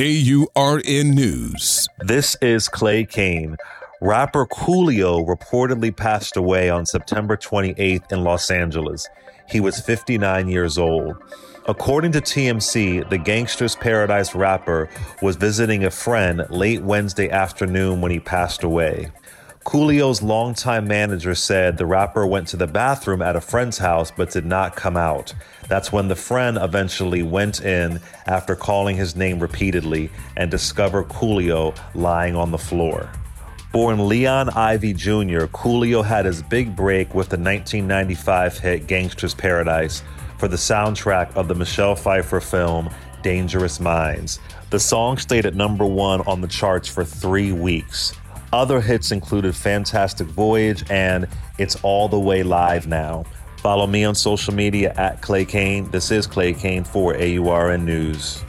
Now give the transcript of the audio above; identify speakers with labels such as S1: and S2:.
S1: AURN News.
S2: This is Clay Cane. Rapper Coolio reportedly passed away on September 28th in Los Angeles. He was 59 years old. According to TMZ, the Gangsta's Paradise rapper was visiting a friend late Wednesday afternoon when he passed away. Coolio's longtime manager said the rapper went to the bathroom at a friend's house but did not come out. That's when the friend eventually went in after calling his name repeatedly and discovered Coolio lying on the floor. Born Leon Ivey Jr., Coolio had his big break with the 1995 hit Gangsta's Paradise for the soundtrack of the Michelle Pfeiffer film Dangerous Minds. The song stayed at number one on the charts for three weeks. Other hits included Fantastic Voyage and It's All the Way Live Now. Follow me on social media at Clay Cane. This is Clay Cane for AURN News.